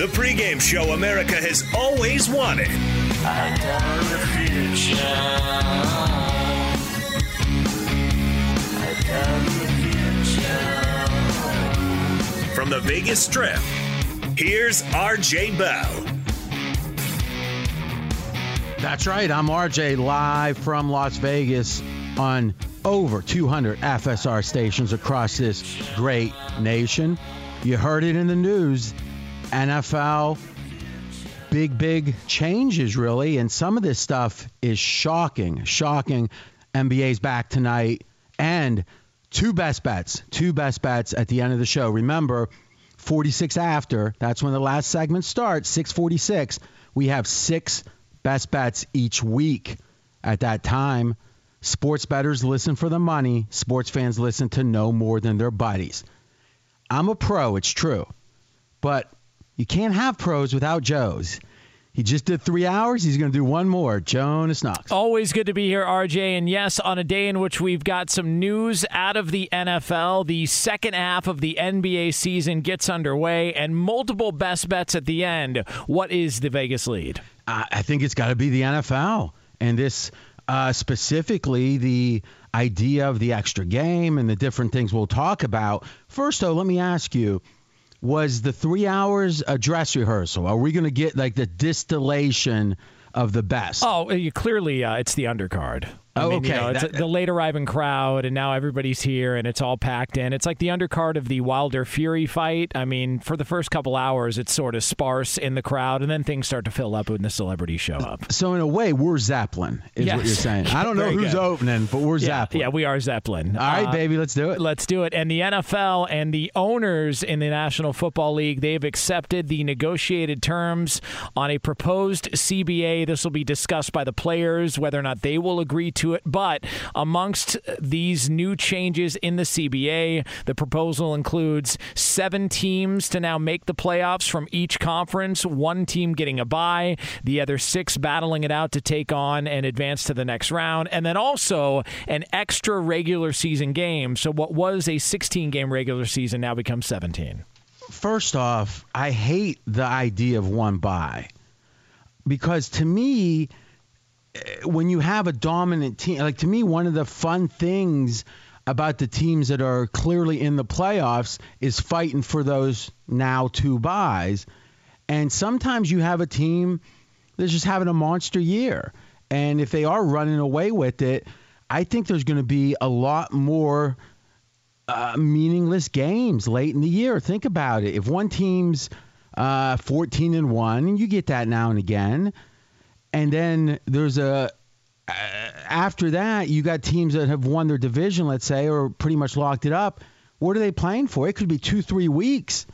The pregame show America has always wanted. From the Vegas Strip, here's RJ Bell. That's right. I'm RJ live from Las Vegas on over 200 FSR stations across this great nation. You heard it in the news. NFL, big, big changes, really. And some of this stuff is shocking. Shocking. NBA's back tonight. And two best bets. Two best bets at the end of the show. Remember, 46 after, that's when the last segment starts, 646. We have six best bets each week at that time. Sports bettors listen for the money. Sports fans listen to no more than their buddies. I'm a pro, it's true. But you can't have pros without Joes. He just did three hours. He's going to do one more. Jonas Knox. Always good to be here, RJ. And yes, on a day in which we've got some news out of the NFL, the second half of the NBA season gets underway and multiple best bets at the end. What is the Vegas lead? I think it's got to be the NFL. And this uh, specifically, the idea of the extra game and the different things we'll talk about. First, though, let me ask you was the three hours a dress rehearsal? Are we going to get like the distillation of the best? Oh, clearly, uh, it's the undercard. I Oh, mean, you okay. know, it's That- the late arriving crowd, and now everybody's here, and it's all packed in. It's like the undercard of the Wilder Fury fight. I mean, for the first couple hours, it's sort of sparse in the crowd, and then things start to fill up when the celebrities show up. So in a way, we're Zeppelin, is what you're saying. I don't know who's good. opening, but we're Yeah, Zeppelin. yeah, we are Zeppelin. All right, Uh, baby, let's do it. Let's do it. And the NFL and the owners in the National Football League, they've accepted the negotiated terms on a proposed CBA. This will be discussed by the players, whether or not they will agree to it. But amongst these new changes in the CBA, the proposal includes seven teams to now make the playoffs from each conference, one team getting a bye, the other six battling it out to take on and advance to the next round, and then also an extra regular season game. So what was a 16 game regular season now becomes 17. First off, I hate the idea of one bye because to me, when you have a dominant team, like to me, one of the fun things about the teams that are clearly in the playoffs is fighting for those now two byes. And sometimes you have a team that's just having a monster year. And if they are running away with it, I think there's going to be a lot more uh, meaningless games late in the year. Think about it. If one team's uh, 14 and one, and you get that now and again, and then there's a after that you got teams that have won their division, let's say, or pretty much locked it up. What are they playing for? It could be two, three weeks.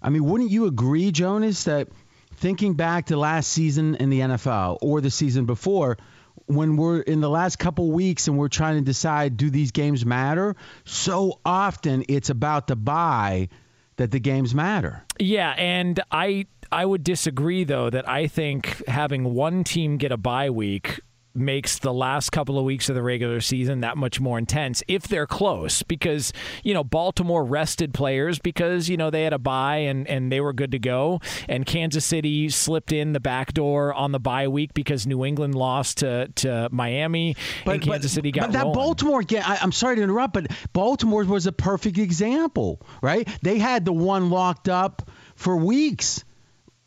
I mean, wouldn't you agree, Jonas, that thinking back to last season in the NFL or the season before? when we're in the last couple weeks and we're trying to decide do these games matter, so often it's about the bye that the games matter. Yeah, and I I would disagree though that I think having one team get a bye week makes the last couple of weeks of the regular season that much more intense if they're close. Because you know Baltimore rested players because you know they had a bye and and they were good to go. And Kansas City slipped in the back door on the bye week because New England lost to to Miami but, and Kansas but, City got but that rolling. Baltimore game I, I'm sorry to interrupt but Baltimore was a perfect example right? They had the one locked up for weeks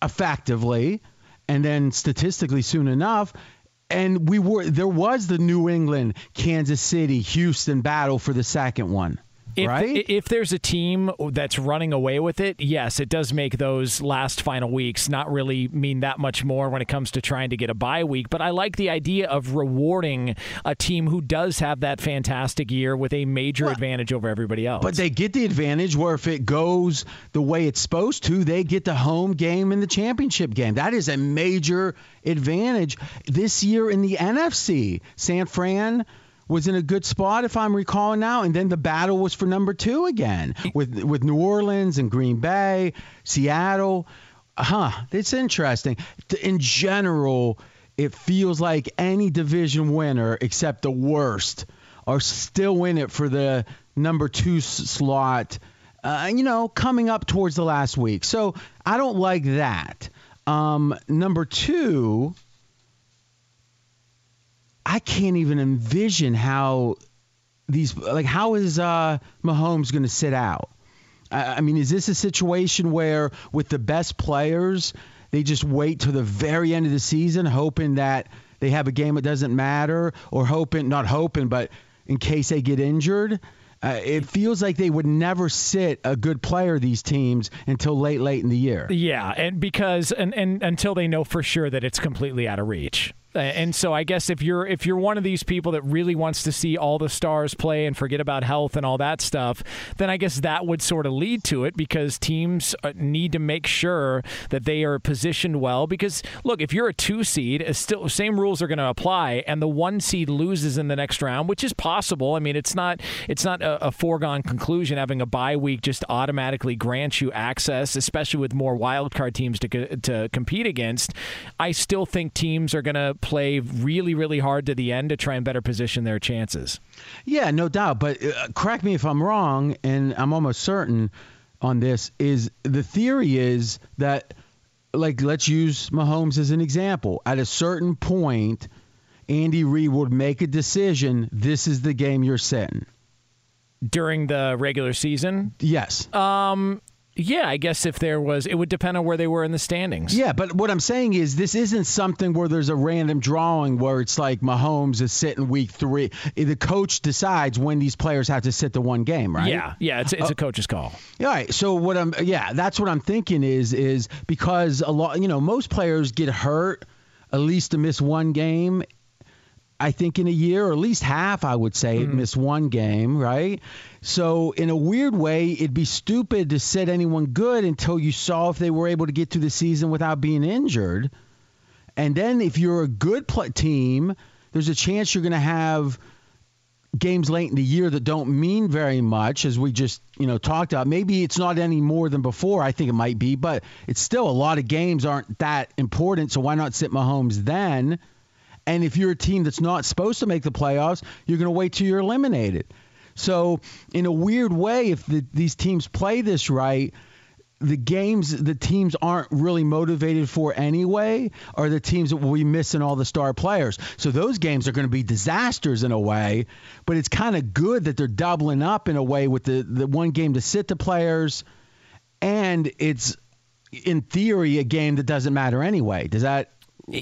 effectively and then statistically soon enough and we were there was the New England, Kansas City, Houston battle for the second one. If, right? if there's a team that's running away with it, yes, it does make those last final weeks not really mean that much more when it comes to trying to get a bye week. But I like the idea of rewarding a team who does have that fantastic year with a major well, advantage over everybody else. But they get the advantage where if it goes the way it's supposed to, they get the home game in the championship game. That is a major advantage this year in the NFC. San Fran was in a good spot, if I'm recalling now, and then the battle was for number two again with with New Orleans and Green Bay, Seattle. Huh, it's interesting. In general, it feels like any division winner except the worst are still in it for the number two slot. Uh, you know, coming up towards the last week. So I don't like that. Um, number two, I can't even envision how these like how is uh, Mahomes going to sit out? I, I mean, is this a situation where with the best players they just wait to the very end of the season, hoping that they have a game that doesn't matter, or hoping not hoping, but in case they get injured? Uh, it feels like they would never sit a good player these teams until late late in the year. Yeah, and because and, and until they know for sure that it's completely out of reach. And so I guess if you're if you're one of these people that really wants to see all the stars play and forget about health and all that stuff, then I guess that would sort of lead to it because teams uh, need to make sure that they are positioned well. Because look, if you're a two seed, still same rules are going to apply, and the one seed loses in the next round, which is possible. I mean, it's not it's not a, a foregone conclusion having a bye week just automatically grants you access, especially with more wild card teams to to compete against. I still think teams are going to play really, really hard to the end to try and better position their chances. Yeah, no doubt. But uh, correct me if I'm wrong, and I'm almost certain on this. Is the theory is that, like, let's use Mahomes as an example. At a certain point, Andy Reid would make a decision. This is the game you're setting during the regular season. Yes. Um, yeah, I guess if there was, it would depend on where they were in the standings. Yeah, but what I'm saying is this isn't something where there's a random drawing where it's like Mahomes is sitting week three. The coach decides when these players have to sit the one game, right? Yeah, yeah, it's it's uh, a coach's call. All right. So what I'm, yeah, that's what I'm thinking is is because a lot, you know, most players get hurt at least to miss one game I think in a year, or at least half, I would say, mm-hmm. miss one game, right? So in a weird way, it'd be stupid to set anyone good until you saw if they were able to get through the season without being injured. And then if you're a good pl- team, there's a chance you're going to have games late in the year that don't mean very much, as we just you know talked about. Maybe it's not any more than before. I think it might be, but it's still a lot of games aren't that important. So why not sit Mahomes then? And if you're a team that's not supposed to make the playoffs, you're going to wait till you're eliminated. So in a weird way, if the, these teams play this right, the games the teams aren't really motivated for anyway are the teams that will be missing all the star players. So those games are going to be disasters in a way, but it's kind of good that they're doubling up in a way with the, the one game to sit the players, and it's in theory a game that doesn't matter anyway. Does that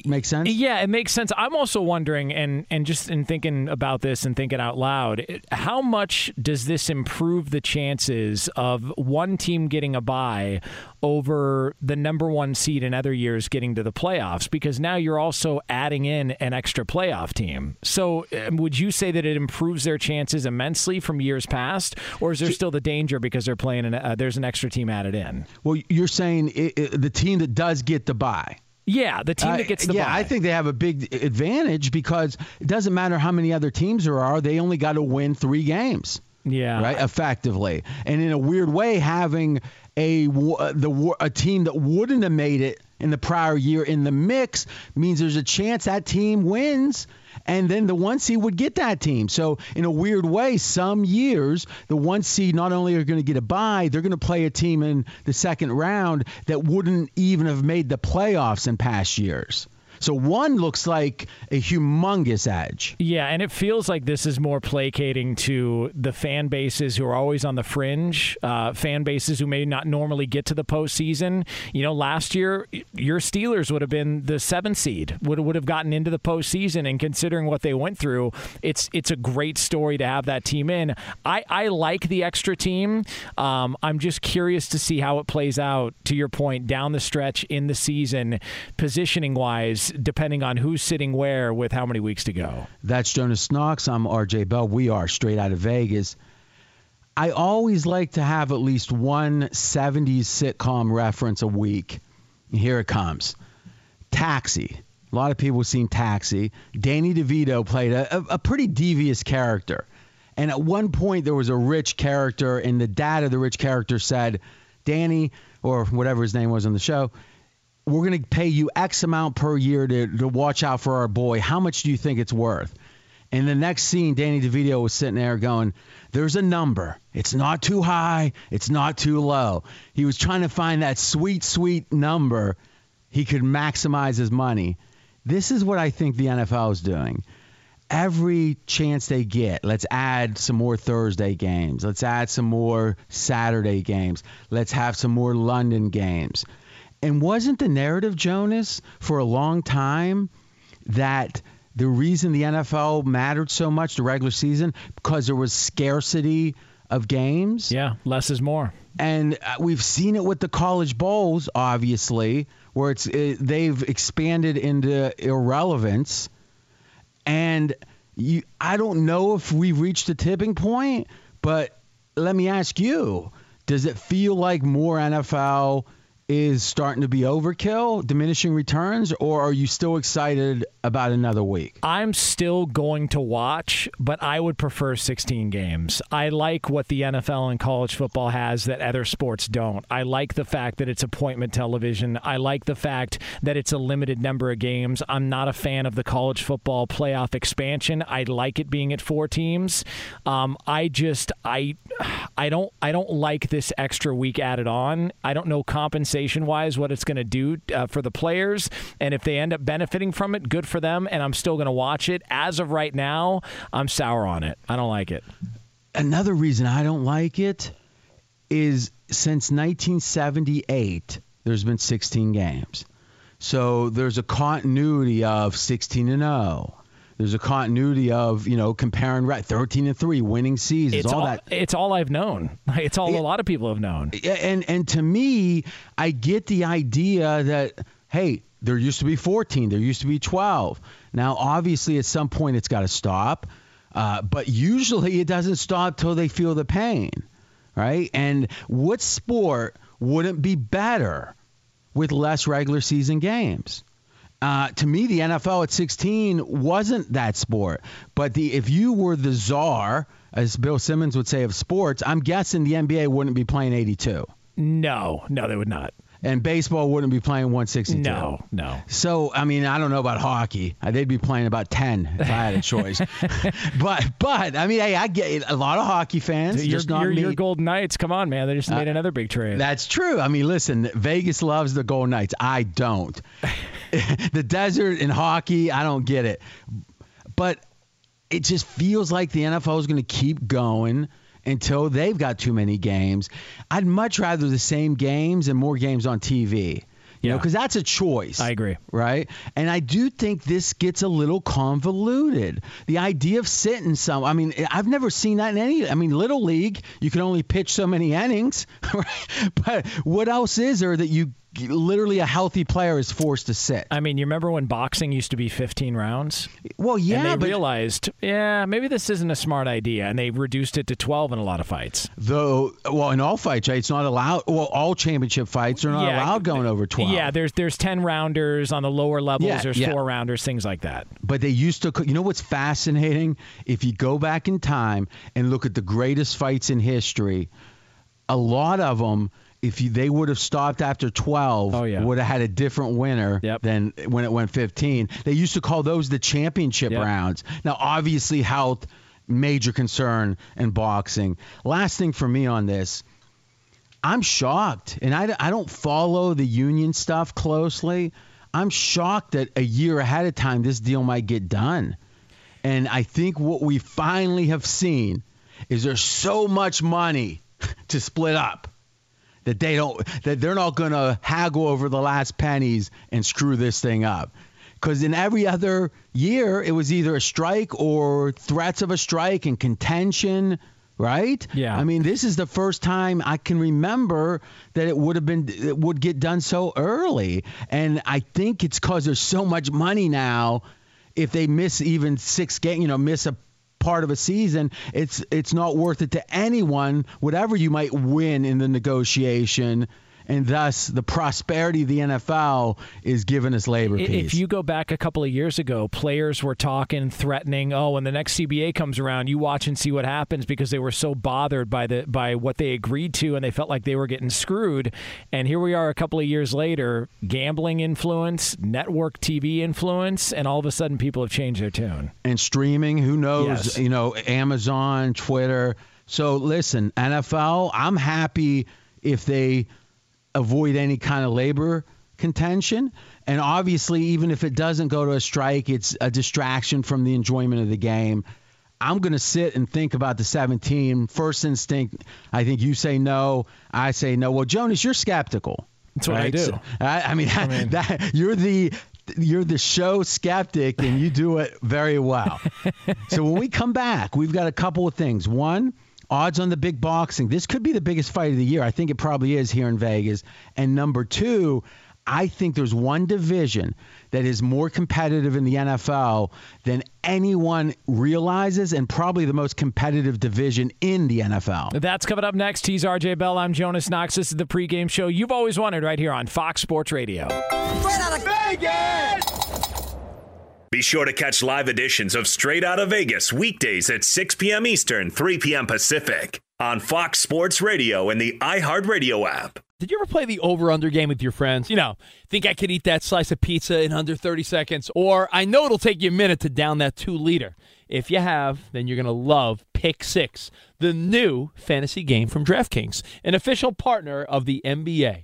make sense? Yeah, it makes sense. I'm also wondering, and and just in thinking about this and thinking out loud, how much does this improve the chances of one team getting a bye over the number one seed in other years getting to the playoffs? Because now you're also adding in an extra playoff team. So um, would you say that it improves their chances immensely from years past, or is there still the danger because they're playing? An, uh, there's an extra team added in. Well, you're saying it, it, the team that does get the bye yeah, the team that gets the uh, yeah, bye. I think they have a big advantage because it doesn't matter how many other teams there are; they only got to win three games. Yeah, right. Effectively, and in a weird way, having a the a team that wouldn't have made it in the prior year in the mix means there's a chance that team wins and then the one seed would get that team. So in a weird way, some years the one seed not only are going to get a bye, they're going to play a team in the second round that wouldn't even have made the playoffs in past years. So one looks like a humongous edge. Yeah, and it feels like this is more placating to the fan bases who are always on the fringe, uh, fan bases who may not normally get to the postseason. You know, last year your Steelers would have been the seventh seed, would would have gotten into the postseason, and considering what they went through, it's it's a great story to have that team in. I I like the extra team. Um, I'm just curious to see how it plays out. To your point, down the stretch in the season, positioning wise depending on who's sitting where with how many weeks to go. That's Jonas Knox. I'm RJ Bell. We are straight out of Vegas. I always like to have at least one 70s sitcom reference a week. Here it comes Taxi. A lot of people have seen Taxi. Danny DeVito played a, a, a pretty devious character. And at one point, there was a rich character, and the dad of the rich character said, Danny, or whatever his name was on the show, we're going to pay you X amount per year to, to watch out for our boy. How much do you think it's worth? And the next scene, Danny DeVito was sitting there going, There's a number. It's not too high, it's not too low. He was trying to find that sweet, sweet number he could maximize his money. This is what I think the NFL is doing. Every chance they get, let's add some more Thursday games. Let's add some more Saturday games. Let's have some more London games. And wasn't the narrative, Jonas, for a long time that the reason the NFL mattered so much, the regular season, because there was scarcity of games? Yeah, less is more. And uh, we've seen it with the college bowls, obviously, where it's it, they've expanded into irrelevance. And you, I don't know if we've reached a tipping point, but let me ask you: Does it feel like more NFL? Is starting to be overkill, diminishing returns, or are you still excited about another week? I'm still going to watch, but I would prefer 16 games. I like what the NFL and college football has that other sports don't. I like the fact that it's appointment television. I like the fact that it's a limited number of games. I'm not a fan of the college football playoff expansion. I like it being at four teams. Um, I just I I don't I don't like this extra week added on. I don't know compensation compensation wise what it's going to do uh, for the players. And if they end up benefiting from it, good for them. And I'm still going to watch it. As of right now, I'm sour on it. I don't like it. Another reason I don't like it is since 1978, there's been 16 games. So there's a continuity of 16 and 0. There's a continuity of you know comparing right 13 and three winning seasons. It's all, all, that. It's all I've known. It's all a lot of people have known. And and to me, I get the idea that hey, there used to be 14, there used to be 12. Now, obviously, at some point, it's got to stop. Uh, but usually, it doesn't stop till they feel the pain, right? And what sport wouldn't be better with less regular season games? Uh, to me, the NFL at 16 wasn't that sport. But the if you were the czar, as Bill Simmons would say, of sports, I'm guessing the NBA wouldn't be playing 82. No, no, they would not. And baseball wouldn't be playing 162. No, no. So, I mean, I don't know about hockey. Uh, They'd be playing about 10 if I had a choice. but, but I mean, hey, I get a lot of hockey fans. Your, just not your, me. your Golden Knights, come on, man. They just made another big trade. That's true. I mean, listen, Vegas loves the Golden Knights. I don't. the desert and hockey, I don't get it. But it just feels like the NFL is going to keep going until they've got too many games. I'd much rather the same games and more games on TV. You know, because that's a choice. I agree. Right? And I do think this gets a little convoluted. The idea of sitting some, I mean, I've never seen that in any, I mean, Little League, you can only pitch so many innings. Right? But what else is there that you literally a healthy player is forced to sit? I mean, you remember when boxing used to be 15 rounds? Well, yeah, and they but realized, yeah, maybe this isn't a smart idea, and they reduced it to 12 in a lot of fights. though, well, in all fights, right, it's not allowed. Well, all championship fights are not Yeah, allowed going over 12. Yeah, there's there's 10 rounders on the lower levels. Yeah, there's yeah. four rounders, things like that. But they used to, you know what's fascinating? If you go back in time and look at the greatest fights in history, a lot of them, if you, they would have stopped after 12, Oh, yeah. would have had a different winner Yep. than when it went 15. They used to call those the championship Yep. rounds. Now, obviously, health, major concern in boxing. Last thing for me on this. I'm shocked, and I, I don't follow the union stuff closely. I'm shocked that a year ahead of time this deal might get done. And I think what we finally have seen is there's so much money to split up that they don't that they're not going to haggle over the last pennies and screw this thing up. Because in every other year, it was either a strike or threats of a strike and contention, right? Yeah. I mean, this is the first time I can remember that it would have been it would get done so early, and I think it's because there's so much money now. If they miss even six games, you know, miss a part of a season, it's it's not worth it to anyone, whatever you might win in the negotiation. And thus, the prosperity of the NFL is giving us labor I- peace. If you go back a couple of years ago, players were talking, threatening, "Oh, when the next CBA comes around, you watch and see what happens," because they were so bothered by the by what they agreed to, and they felt like they were getting screwed. And here we are, a couple of years later, gambling influence, network TV influence, and all of a sudden, people have changed their tune. and streaming. Who knows? Yes. You know, Amazon, Twitter. So listen, NFL. I'm happy if they avoid any kind of labor contention. And obviously, even if it doesn't go to a strike, it's a distraction from the enjoyment of the game. I'm going to sit and think about the 17. First instinct, I think you say no. I say no. Well, Jonas, you're skeptical. That's what I do. So- I, I mean, that, you're the you're the show skeptic, and you do it very well. so when we come back, we've got a couple of things. One, odds on the big boxing. This could be the biggest fight of the year. I think it probably is here in Vegas. And number two. I think there's one division that is more competitive in the NFL than anyone realizes, and probably the most competitive division in the NFL. That's coming up next. He's RJ Bell. I'm Jonas Knox. This is the pregame show you've always wanted right here on Fox Sports Radio. Be sure to catch live editions of Straight Out of Vegas weekdays at 6 p.m. Eastern, 3 p.m. Pacific on Fox Sports Radio and the iHeartRadio app. Did you ever play the over under game with your friends? You know, think I could eat that slice of pizza in under 30 seconds? Or I know it'll take you a minute to down that two liter. If you have, then you're going to love Pick Six, the new fantasy game from DraftKings, an official partner of the NBA.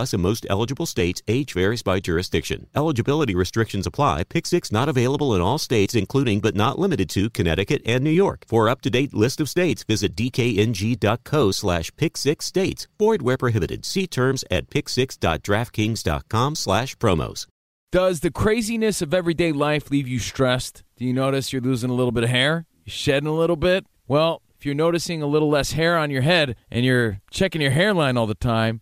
plus in most eligible states. Age varies by jurisdiction. Eligibility restrictions apply. Pick six not available in all states, including but not limited to Connecticut and New York. For up-to-date list of states, visit dkng.co slash pick six states. Void where prohibited. See terms at pick6.draftkings.com slash promos. Does the craziness of everyday life leave you stressed? Do you notice you're losing a little bit of hair? You're shedding a little bit? Well, if you're noticing a little less hair on your head and you're checking your hairline all the time,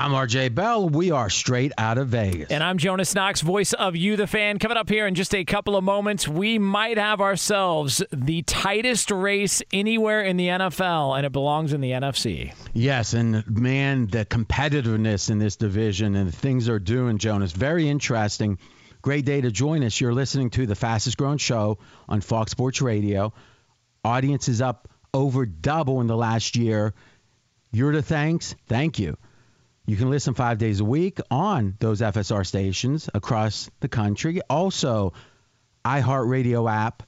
I'm RJ Bell. We are straight out of Vegas. And I'm Jonas Knox, voice of You, the fan. Coming up here in just a couple of moments, we might have ourselves the tightest race anywhere in the NFL, and it belongs in the NFC. Yes, and man, the competitiveness in this division and the things they're doing, Jonas, very interesting. Great day to join us. You're listening to the fastest growing show on Fox Sports Radio. Audience is up over double in the last year. You're the thanks. Thank you. You can listen five days a week on those FSR stations across the country. Also, iHeartRadio app,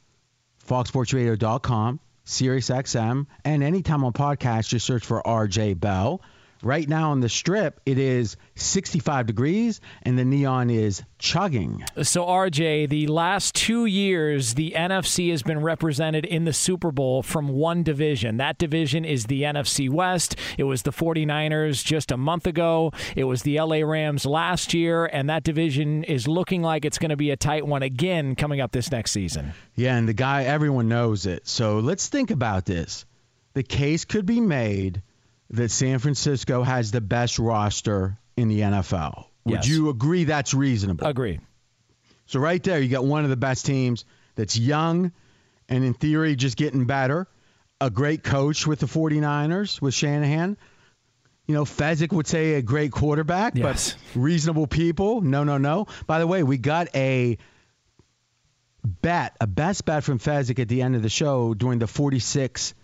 FoxSportsRadio.com, SiriusXM, and anytime on podcast, just search for RJ Bell. Right now on the strip, it is 65 degrees and the neon is chugging. So, RJ, the last two years, the NFC has been represented in the Super Bowl from one division. That division is the NFC West. It was the 49ers just a month ago, it was the LA Rams last year, and that division is looking like it's going to be a tight one again coming up this next season. Yeah, and the guy, everyone knows it. So, let's think about this. The case could be made that San Francisco has the best roster in the NFL. Would Yes. you agree that's reasonable? Agree. So right there, you got one of the best teams that's young and in theory just getting better. A great coach with the 49ers with Shanahan. You know, Fezzik would say a great quarterback, Yes. but reasonable people. No, no, no. By the way, we got a bet, a best bet from Fezzik at the end of the show during the 46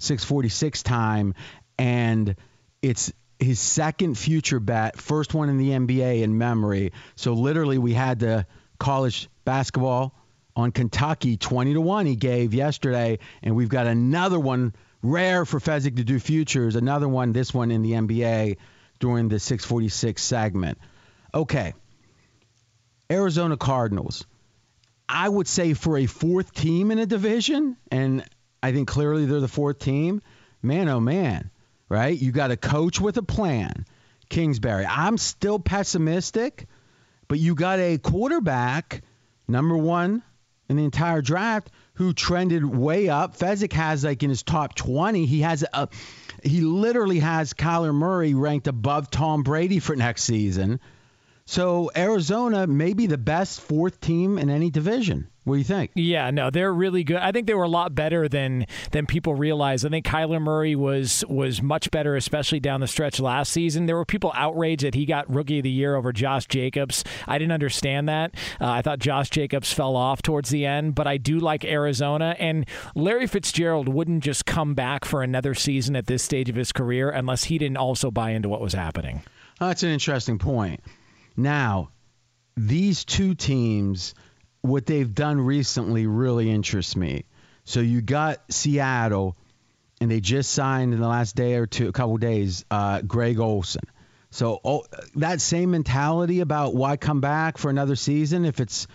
646 time and it's his second future bet, first one in the NBA in memory. So literally, we had the college basketball on Kentucky 20 to 1 he gave yesterday, and we've got another one rare for Fezzik to do futures, another one, this one in the NBA during the 646 segment. Okay. Arizona Cardinals. I would say for a fourth team in a division, and I think clearly they're the fourth team, man, oh man, right? You got a coach with a plan, Kingsbury. I'm still pessimistic, but you got a quarterback, number one in the entire draft, who trended way up. Fezzik has like in his top 20, he has a, he literally has Kyler Murray ranked above Tom Brady for next season. So Arizona may be the best fourth team in any division. What do you think? Yeah, no, they're really good. I think they were a lot better than than people realize. I think Kyler Murray was was much better, especially down the stretch last season. There were people outraged that he got Rookie of the Year over Josh Jacobs. I didn't understand that. Uh, I thought Josh Jacobs fell off towards the end, but I do like Arizona. And Larry Fitzgerald wouldn't just come back for another season at this stage of his career unless he didn't also buy into what was happening. that's an interesting point. Now, these two teams, what they've done recently really interests me. So you got Seattle, and they just signed in the last day or two, a couple days, uh, Greg Olsen. So oh, that same mentality about why come back for another season if it's,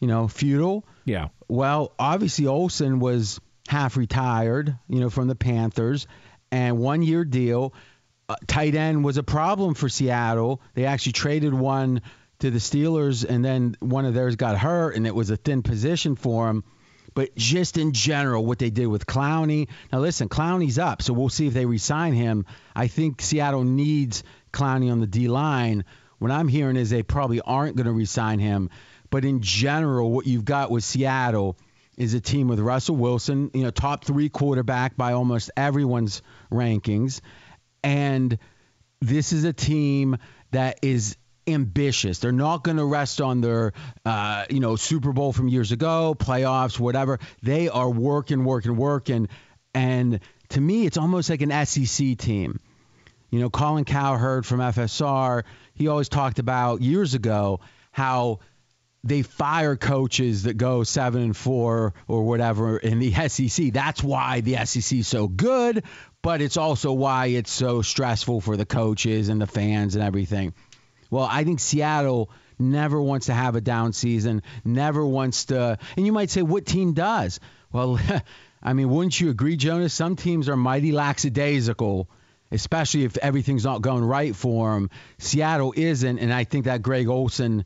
you know, futile. Yeah. Well, obviously Olsen was half retired, you know, from the Panthers, and one year deal uh, tight end was a problem for Seattle. They actually traded one to the Steelers, and then one of theirs got hurt, and it was a thin position for him. But just in general, what they did with Clowney. Now, listen, Clowney's up, so we'll see if they resign him. I think Seattle needs Clowney on the D line. What I'm hearing is they probably aren't going to resign him. But in general, what you've got with Seattle is a team with Russell Wilson, you know, top three quarterback by almost everyone's rankings. And this is a team that is ambitious. They're not going to rest on their, uh, you know, Super Bowl from years ago, playoffs, whatever. They are working, working, working. And to me, it's almost like an SEC team. You know, Colin Cowherd from FSR, he always talked about years ago how they fire coaches that go seven and four or whatever in the SEC. That's why the SEC is so good, but it's also why it's so stressful for the coaches and the fans and everything. Well, I think Seattle never wants to have a down season, never wants to. And you might say, what team does? Well, I mean, wouldn't you agree, Jonas? Some teams are mighty lackadaisical, especially if everything's not going right for them. Seattle isn't, and I think that Greg Olsen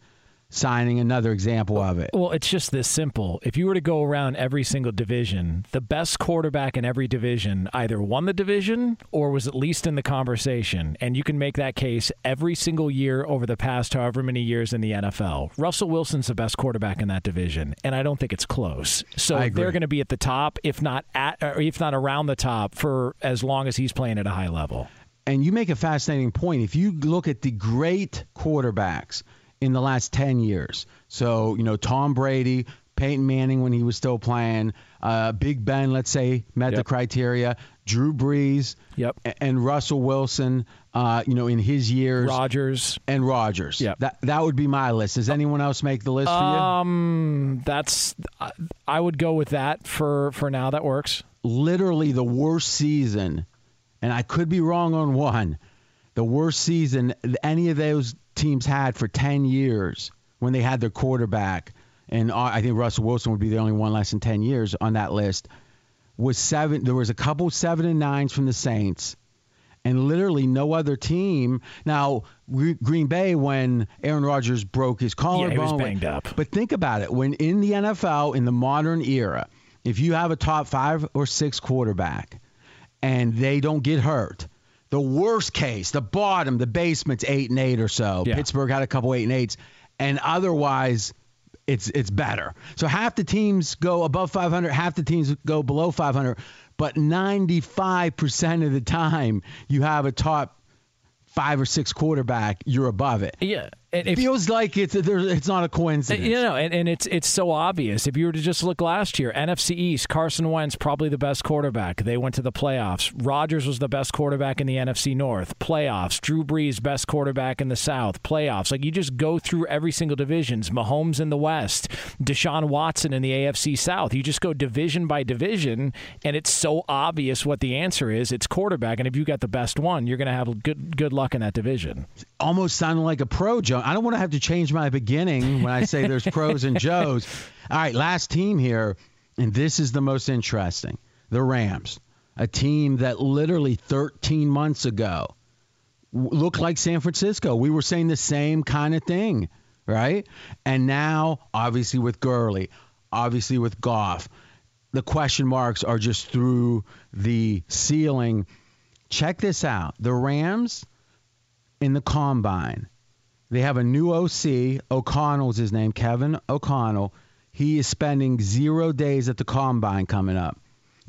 signing another example of it. Well, it's just this simple. If you were to go around every single division, the best quarterback in every division either won the division or was at least in the conversation. And you can make that case every single year over the past however many years in the NFL. Russell Wilson's the best quarterback in that division, and I don't think it's close. So they're going to be at the top, if not at or if not around the top for as long as he's playing at a high level. And you make a fascinating point. If you look at the great quarterbacks – in the last 10 years. So, you know, Tom Brady, Peyton Manning when he was still playing, uh, Big Ben, let's say, met yep. the criteria, Drew Brees, yep. and Russell Wilson, uh, you know, in his years. Rodgers. And Rodgers. Yep. That, that would be my list. Does anyone else make the list for you? Um, that's, I would go with that for, for now. That works. Literally the worst season, and I could be wrong on one, the worst season any of those teams had for 10 years when they had their quarterback, and I think Russell Wilson would be the only one less than 10 years on that list, was seven. There was a couple seven and nines from the Saints, and literally no other team. Now Green Bay, when Aaron Rodgers broke his collarbone, yeah, he was banged up. But think about it: when in the NFL in the modern era, if you have a top five or six quarterback, and they don't get hurt, the worst case, the bottom, the basement's eight and eight or so. Yeah. Pittsburgh had a couple eight and eights, and otherwise, it's it's better. So half the teams go above 500, half the teams go below 500, but 95% of the time you have a top five or six quarterback, you're above it. Yeah. It feels like it's it's not a coincidence. You know, and, and it's it's so obvious. If you were to just look last year, NFC East, Carson Wentz probably the best quarterback. They went to the playoffs. Rodgers was the best quarterback in the NFC North. Playoffs. Drew Brees best quarterback in the South. Playoffs. Like you just go through every single divisions. Mahomes in the West, Deshaun Watson in the AFC South. You just go division by division, and it's so obvious what the answer is. It's quarterback, and if you got the best one, you're going to have good good luck in that division. Almost sounded like a pro, Joe. I don't want to have to change my beginning when I say there's pros and Joes. All right, last team here, and this is the most interesting the Rams. a team that literally 13 months ago looked like San Francisco. We were saying the same kind of thing, right? And now, obviously, with Gurley, obviously with Goff, the question marks are just through the ceiling. Check this out the Rams in the combine. They have a new OC. O'Connell's his name, Kevin O'Connell. He is spending zero days at the combine coming up.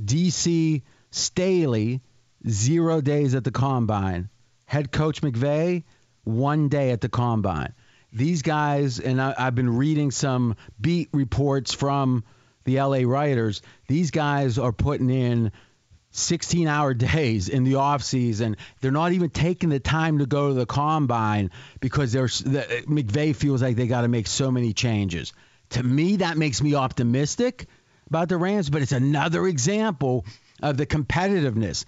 DC Staley, zero days at the combine. Head coach McVay, one day at the combine. These guys, and I, have been reading some beat reports from the LA writers, these guys are putting in 16 hour days in the off season. They're not even taking the time to go to the combine because there's the, uh, McVay feels like they got to make so many changes. To me, that makes me optimistic about the Rams, but it's another example of the competitiveness.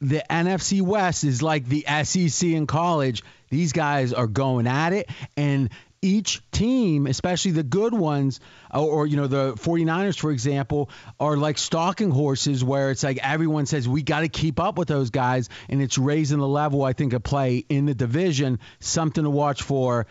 The NFC West is like the SEC in college. These guys are going at it, and each team, especially the good ones, or, you know the 49ers, for example, are like stalking horses where it's like everyone says we got to keep up with those guys, and it's raising the level, I think, of play in the division. Something to watch for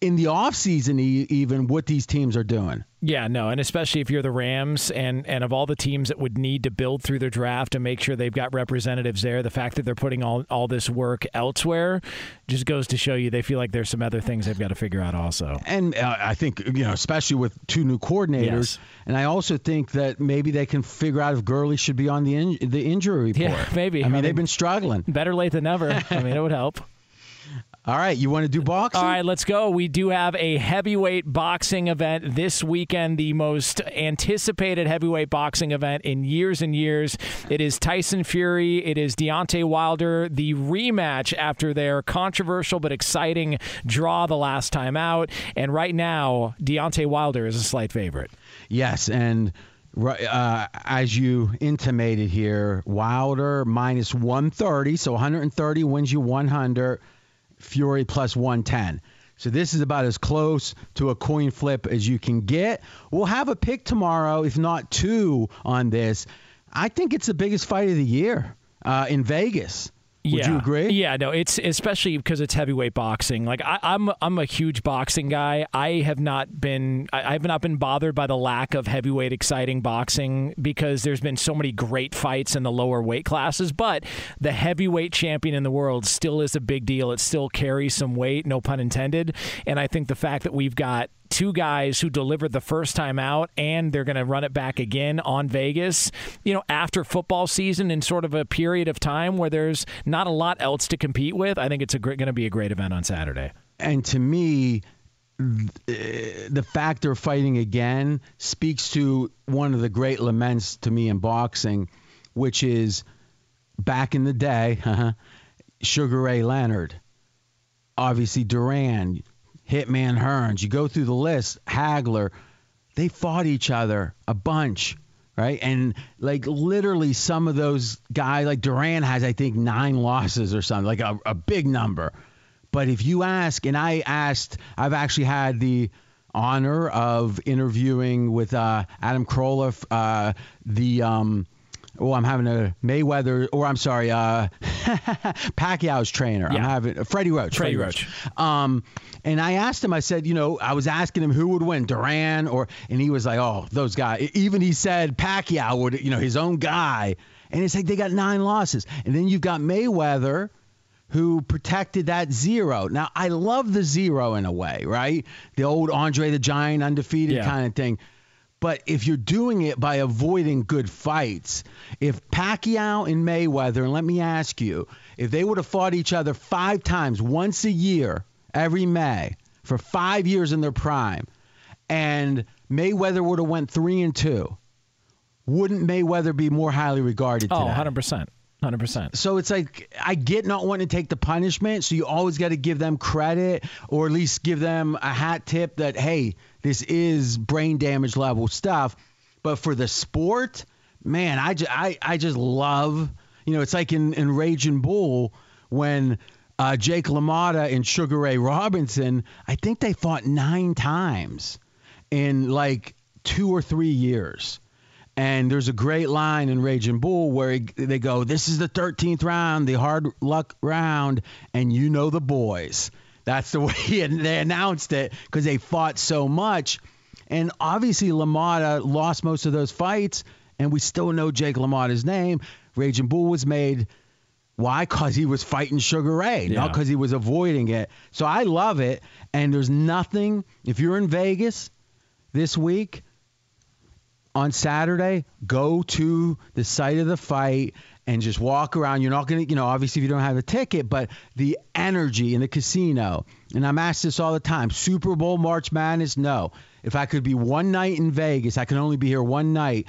in the offseason, even what these teams are doing. Yeah, no, and especially if you're the Rams and and of all the teams that would need to build through their draft to make sure they've got representatives there, the fact that they're putting all all this work elsewhere just goes to show you they feel like there's some other things they've got to figure out also. And uh, I think you know, especially with two new coordinators, yes. and I also think that maybe they can figure out if Gurley should be on the in, the injury report. Yeah, maybe. I mean, I mean, they've been struggling. Better late than never. I mean, it would help. All right, you want to do boxing? All right, let's go. We do have a heavyweight boxing event this weekend, the most anticipated heavyweight boxing event in years and years. It is Tyson Fury, it is Deontay Wilder, the rematch after their controversial but exciting draw the last time out. And right now, Deontay Wilder is a slight favorite. Yes, and uh, as you intimated here, Wilder minus 130, so 130 wins you 100. Fury plus 110. So this is about as close to a coin flip as you can get. We'll have a pick tomorrow, if not two, on this. I think it's the biggest fight of the year uh, in Vegas. Would yeah. you agree? Yeah, no, it's especially because it's heavyweight boxing. Like I, am I'm, I'm a huge boxing guy. I have not been I have not been bothered by the lack of heavyweight exciting boxing because there's been so many great fights in the lower weight classes. But the heavyweight champion in the world still is a big deal. It still carries some weight, no pun intended. And I think the fact that we've got two guys who delivered the first time out and they're going to run it back again on Vegas, you know, after football season in sort of a period of time where there's not a lot else to compete with. I think it's going to be a great event on Saturday. And to me, eh, the fact they're fighting again speaks to one of the great laments to me in boxing, which is back in the day, Sugar Ray Leonard, obviously Duran, Hitman Hearns. You go through the list, Hagler, they fought each other a bunch, right? And like literally some of those guys, like Duran has, I think, nine losses or something, like a, a big number. But if you ask, and I asked, I've actually had the honor of interviewing with uh, Adam Carolla, uh, the um, oh, I'm having a Mayweather, or I'm sorry, uh, Pacquiao's trainer. Yeah. I'm having uh, Freddie Roach. Freddie, Roach. Roach. Um, and I asked him, I said, you know, I was asking him who would win, Duran or, and he was like, oh, those guys. Even he said Pacquiao would, you know, his own guy. And it's like they got nine losses. And then you've got Mayweather who protected that zero. Now, I love the zero in a way, right? The old Andre the Giant undefeated yeah. kind of thing. But if you're doing it by avoiding good fights, if Pacquiao and Mayweather, and let me ask you, if they would have fought each other five times, once a year, every May, for five years in their prime, and Mayweather would have went three and two, wouldn't Mayweather be more highly regarded? Oh, today? 100 percent. 100%. So it's like I get not wanting to take the punishment, so you always got to give them credit or at least give them a hat tip that hey, this is brain damage level stuff. But for the sport, man, I just, I, I just love, you know, it's like in, in Raging Bull when uh, Jake LaMotta and Sugar Ray Robinson, I think they fought nine times in like two or three years. And there's a great line in Raging Bull where he, they go, This is the 13th round, the hard luck round, and you know the boys. That's the way they announced it because they fought so much. And obviously, LaMotta lost most of those fights, and we still know Jake LaMotta's name. Raging Bull was made. Why? Because he was fighting Sugar Ray, Yeah. not because he was avoiding it. So I love it. And there's nothing, if you're in Vegas this week, on Saturday, go to the site of the fight and just walk around. You're not going to, you know, obviously if you don't have a ticket, but the energy in the casino. And I'm asked this all the time Super Bowl, March Madness? No. If I could be one night in Vegas, I can only be here one night.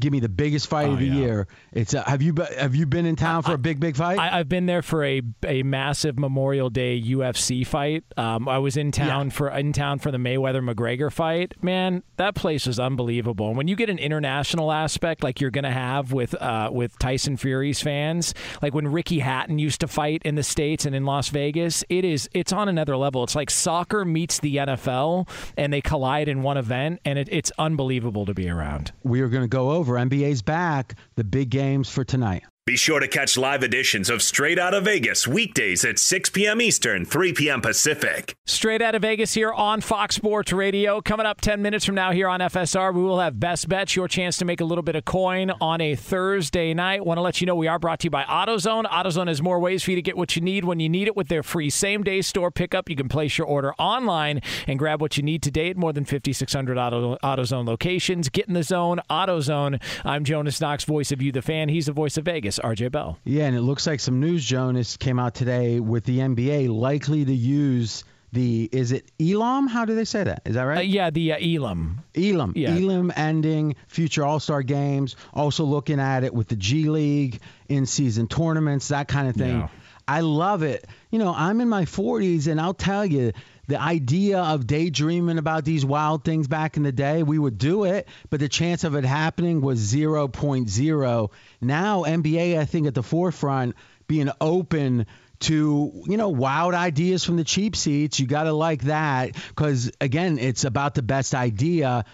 Give me the biggest fight Oh, of the yeah. year. It's uh, have you be- have you been in town for a big big fight? I, I've been there for a a massive Memorial Day UFC fight. Um, I was in town Yeah. for in town for the Mayweather McGregor fight. Man, that place was unbelievable. And when you get an international aspect like you're gonna have with uh, with Tyson Fury's fans, like when Ricky Hatton used to fight in the states and in Las Vegas, it is it's on another level. It's like soccer meets the NFL, and they collide in one event, and it, it's unbelievable to be around. we are going to go over NBA's back, the big games for tonight. Be sure to catch live editions of Straight Out of Vegas weekdays at 6 p.m. Eastern, 3 p.m. Pacific. Straight out of Vegas here on Fox Sports Radio. Coming up 10 minutes from now here on FSR, we will have Best Bets, your chance to make a little bit of coin on a Thursday night. Want to let you know we are brought to you by AutoZone. AutoZone has more ways for you to get what you need when you need it with their free same day store pickup. You can place your order online and grab what you need today at more than 5,600 Auto, AutoZone locations. Get in the zone, AutoZone. I'm Jonas Knox, voice of you, the fan. He's the voice of Vegas, RJ Bell. Yeah, and it looks like some news, Jonas, came out today with the NBA likely to use the is it Elam? How do they say that? Is that Uh, right? yeah, the uh, Elam. Elam. Yeah. Elam ending future All Star games. Also looking at it with the G League in season tournaments, that kind of thing. Yeah. I love it. You know, I'm in my 40s, and I'll tell you, the idea of daydreaming about these wild things back in the day, we would do it, but the chance of it happening was 0.0. Now, NBA, I think, at the forefront, being open to you know wild ideas from the cheap seats you got to like that because again it's about the best idea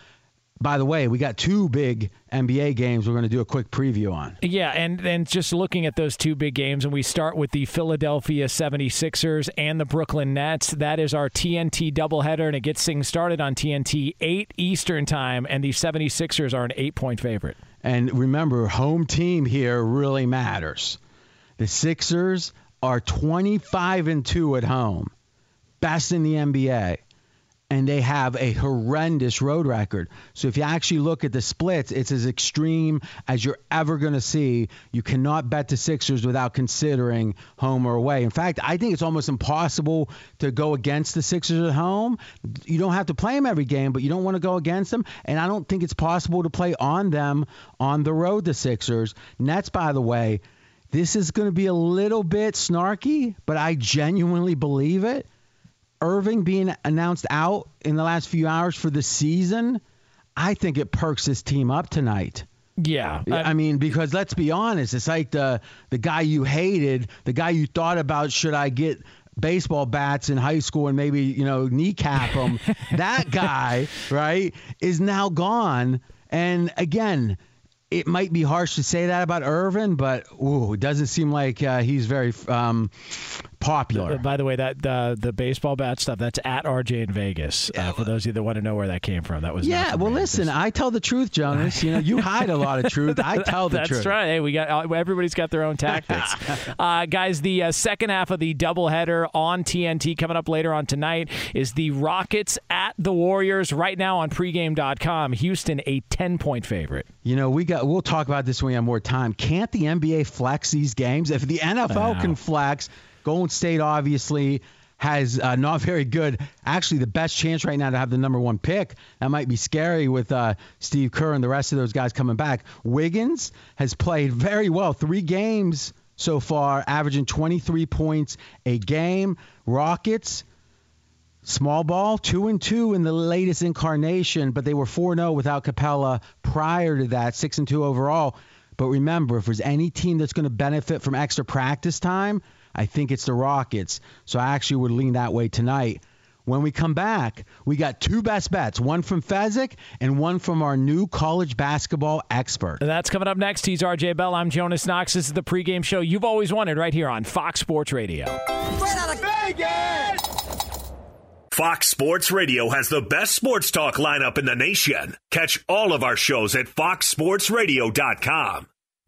by the way we got two big nba games we're going to do a quick preview on Yeah, and and just looking at those two big games, and we start with the Philadelphia 76ers and the Brooklyn Nets. That is our TNT doubleheader, and it gets things started on TNT 8 Eastern Time, and the 76ers are an eight point favorite. and remember home team here really matters the sixers are 25 and 2 at home best in the nba and they have a horrendous road record. So if you actually look at the splits, it's as extreme as you're ever going to see. You cannot bet the Sixers without considering home or away. In fact, I think it's almost impossible to go against the Sixers at home. You don't have to play them every game, but you don't want to go against them. And I don't think it's possible to play on them on the road, the Sixers. Nets, by the way, this is going to be a little bit snarky, but I genuinely believe it. Irving being announced out in the last few hours for the season, I think it perks this team up tonight. Yeah, I mean, because let's be honest, it's like the the guy you hated, the guy you thought about should I get baseball bats in high school and maybe you know kneecap him. that guy, right, is now gone. And again, it might be harsh to say that about Irving, but ooh, it doesn't seem like uh, he's very um, popular. Uh, By the way, that uh, the baseball bat stuff that's at RJ in Vegas. Uh, for those of you that want to know where that came from, that was Yeah, well, listen, I tell the truth, Jonas. You know, you hide a lot of truth. I tell the That's truth. That's right. Hey, we got uh, everybody's got their own tactics, uh, guys. The uh, second half of the doubleheader on TNT coming up later on tonight is the Rockets at the Warriors. Right now on pregame.com, Houston a ten point favorite. You know, we got. We'll talk about this when we have more time. Can't the NBA flex these games? If the NFL can flex, Golden State obviously has uh, not very good. Actually, the best chance right now to have the number one pick. That might be scary with uh, Steve Kerr and the rest of those guys coming back. Wiggins has played very well. Three games so far, averaging 23 points a game. Rockets Small ball, two and two in the latest incarnation, but they were four zero without Capela prior to that, six and two overall. But remember, if there's any team that's going to benefit from extra practice time, I think it's the Rockets. So I actually would lean that way tonight. When we come back, we got two best bets, one from Fezzik and one from our new college basketball expert. That's coming up next. He's RJ Bell. I'm Jonas Knox. This is the pregame show you've always wanted right here on Fox Sports Radio. Straight out of Vegas! Fox Sports Radio has the best sports talk lineup in the nation. Catch all of our shows at foxsportsradio.com.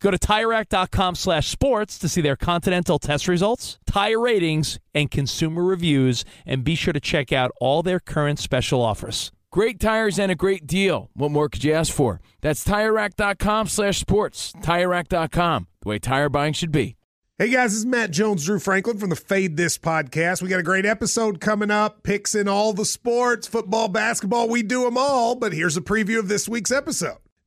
Go to TireRack.com slash sports to see their Continental test results, tire ratings, and consumer reviews, and be sure to check out all their current special offers. Great tires and a great deal. What more could you ask for? That's TireRack.com slash sports. TireRack.com, the way tire buying should be. Hey guys, this is Matt Jones, Drew Franklin from the Fade This podcast. We got a great episode coming up, picks in all the sports, football, basketball, we do them all. But here's a preview of this week's episode.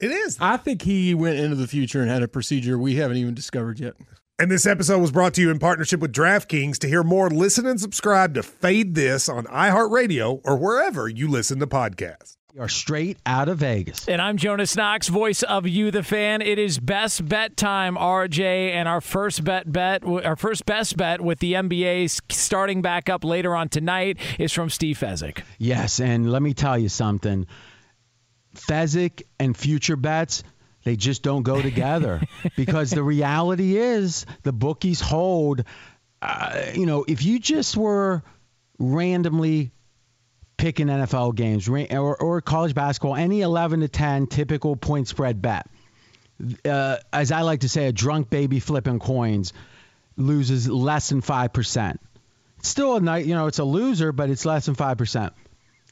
It is. I think he went into the future and had a procedure we haven't even discovered yet. And this episode was brought to you in partnership with DraftKings. To hear more, listen and subscribe to Fade This on iHeartRadio or wherever you listen to podcasts. We are straight out of Vegas. And I'm Jonas Knox, voice of You, the fan. It is best bet time, RJ, and our first bet bet, our first best bet with the NBA starting back up later on tonight is from Steve Fezzik. Yes, and let me tell you something. Fezzik and future bets, they just don't go together because the reality is the bookies hold. Uh, you know, if you just were randomly picking NFL games or, or college basketball, any 11 to 10 typical point spread bet, uh, as I like to say, a drunk baby flipping coins loses less than 5%. It's still a night, you know, it's a loser, but it's less than 5%.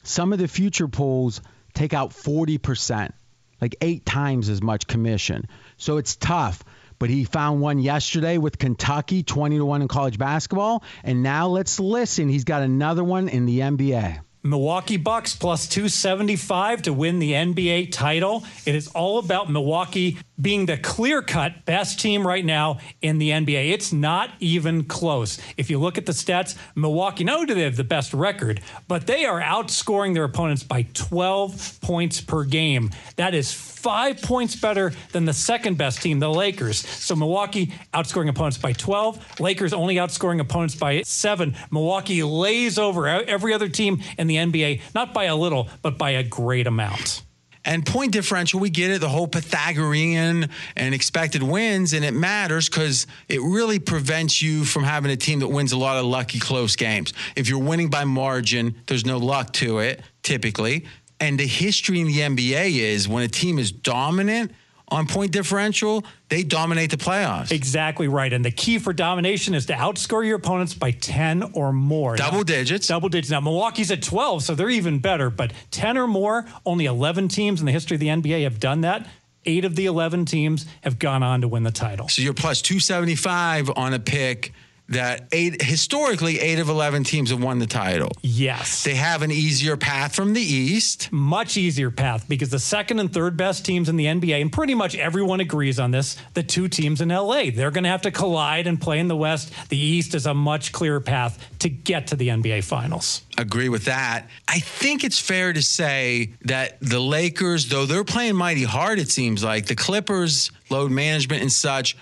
Some of the future pools take out 40%. like eight times as much commission. So it's tough. But he found one yesterday with Kentucky, 20 to 1 in college basketball. And now let's listen. He's got another one in the NBA. Milwaukee Bucks plus 275 to win the NBA title. It is all about Milwaukee being the clear cut best team right now in the NBA. It's not even close. If you look at the stats, Milwaukee, not only do they have the best record, but they are outscoring their opponents by 12 points per game. That is five points better than the second best team, the Lakers. So Milwaukee outscoring opponents by 12, Lakers only outscoring opponents by seven. Milwaukee lays over every other team in the NBA, not by a little, but by a great amount. And point differential, we get it, the whole Pythagorean and expected wins, and it matters because it really prevents you from having a team that wins a lot of lucky close games. If you're winning by margin, there's no luck to it, typically. And the history in the NBA is when a team is dominant, on point differential, they dominate the playoffs. Exactly right. And the key for domination is to outscore your opponents by 10 or more. Double now, digits. Double digits. Now, Milwaukee's at 12, so they're even better, but 10 or more, only 11 teams in the history of the NBA have done that. Eight of the 11 teams have gone on to win the title. So you're plus 275 on a pick that eight historically eight of 11 teams have won the title. Yes. They have an easier path from the east. Much easier path because the second and third best teams in the nba and pretty much everyone agrees on this the two teams in la they're going to have to collide and play in the west. The east is a much clearer path to get to the nba finals. Agree with that. I think it's fair to say that the lakers though they're playing mighty hard it seems like the clippers load management and such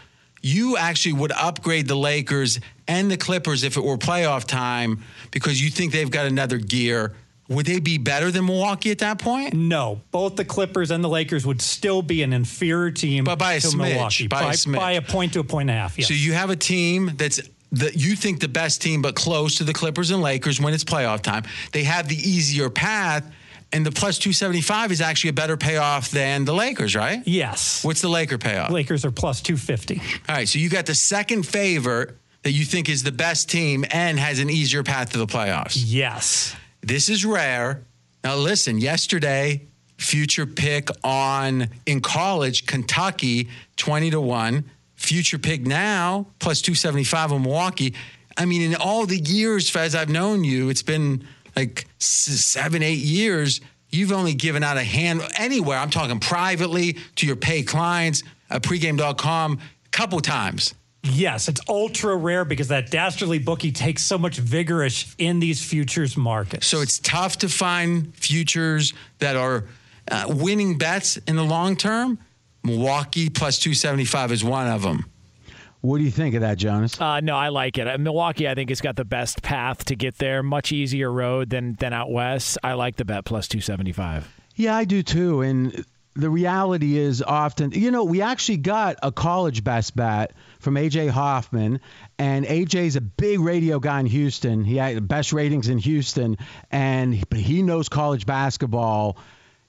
you actually would upgrade the Lakers and the Clippers if it were playoff time because you think they've got another gear. Would they be better than Milwaukee at that point? No, both the Clippers and the Lakers would still be an inferior team, but by a to smidge, Milwaukee, by, by, a smidge. by a point to a point and a half. Yes. So you have a team that's the, you think the best team, but close to the Clippers and Lakers when it's playoff time. They have the easier path and the plus 275 is actually a better payoff than the Lakers, right? Yes. What's the Laker payoff? Lakers are plus 250. All right, so you got the second favorite that you think is the best team and has an easier path to the playoffs. Yes. This is rare. Now listen, yesterday future pick on in college Kentucky 20 to 1, future pick now plus 275 on Milwaukee. I mean in all the years as I've known you, it's been like seven, eight years, you've only given out a hand anywhere. I'm talking privately to your pay clients at pregame.com a couple times. Yes, it's ultra rare because that dastardly bookie takes so much vigorish in these futures markets. So it's tough to find futures that are uh, winning bets in the long term. Milwaukee plus 275 is one of them. What do you think of that, Jonas? Uh, no, I like it. Uh, Milwaukee, I think, has got the best path to get there. Much easier road than than out west. I like the bet plus two seventy five. Yeah, I do too. And the reality is often, you know, we actually got a college best bet from AJ Hoffman, and AJ's a big radio guy in Houston. He had the best ratings in Houston, and he knows college basketball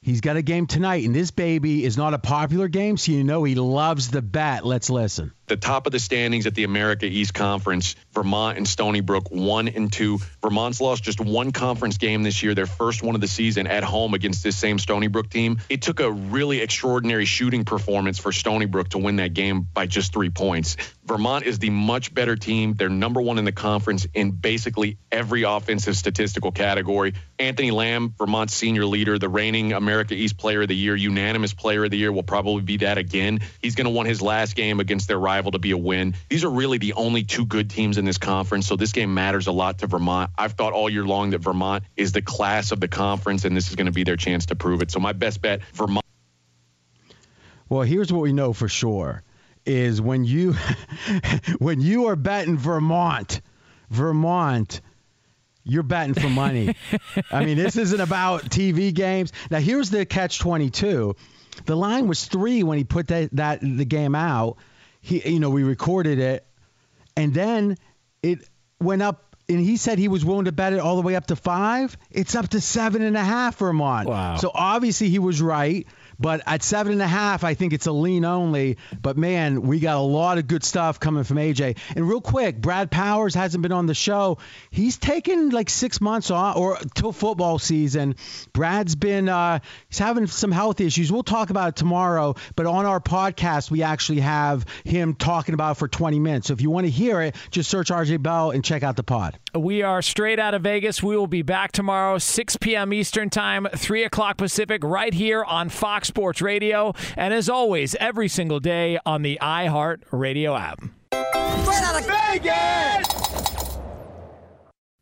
He's got a game tonight, and this baby is not a popular game, so you know he loves the bat. Let's listen. The top of the standings at the America East Conference, Vermont and Stony Brook, one and two. Vermont's lost just one conference game this year, their first one of the season at home against this same Stony Brook team. It took a really extraordinary shooting performance for Stony Brook to win that game by just three points. Vermont is the much better team. They're number one in the conference in basically every offensive statistical category. Anthony Lamb, Vermont's senior leader, the reigning America East Player of the Year, unanimous Player of the Year, will probably be that again. He's going to want his last game against their rival to be a win. These are really the only two good teams in this conference, so this game matters a lot to Vermont. I've thought all year long that Vermont is the class of the conference, and this is going to be their chance to prove it. So my best bet, Vermont. Well, here's what we know for sure is when you when you are betting Vermont, Vermont, you're betting for money. I mean, this isn't about TV games. Now, here's the catch 22. The line was three when he put that, that the game out. He, you know, we recorded it, and then it went up, and he said he was willing to bet it all the way up to five. It's up to seven and a half Vermont. Wow. So obviously he was right. But at seven and a half, I think it's a lean only. But man, we got a lot of good stuff coming from AJ. And real quick, Brad Powers hasn't been on the show. He's taken like six months off or till football season. Brad's been uh, he's having some health issues. We'll talk about it tomorrow. But on our podcast, we actually have him talking about for 20 minutes. So if you want to hear it, just search RJ Bell and check out the pod. We are straight out of Vegas. We will be back tomorrow, 6 p.m. Eastern Time, 3 o'clock Pacific, right here on Fox Sports Radio. And as always, every single day on the iHeart Radio app. Straight out of Vegas!